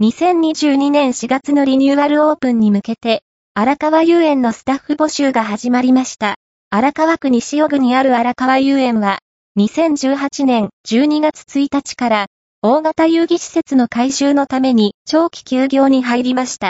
2022年4月のリニューアルオープンに向けて、荒川遊園のスタッフ募集が始まりました。荒川区西尾区にある荒川遊園は、2018年12月1日から、大型遊戯施設の改修のために長期休業に入りました。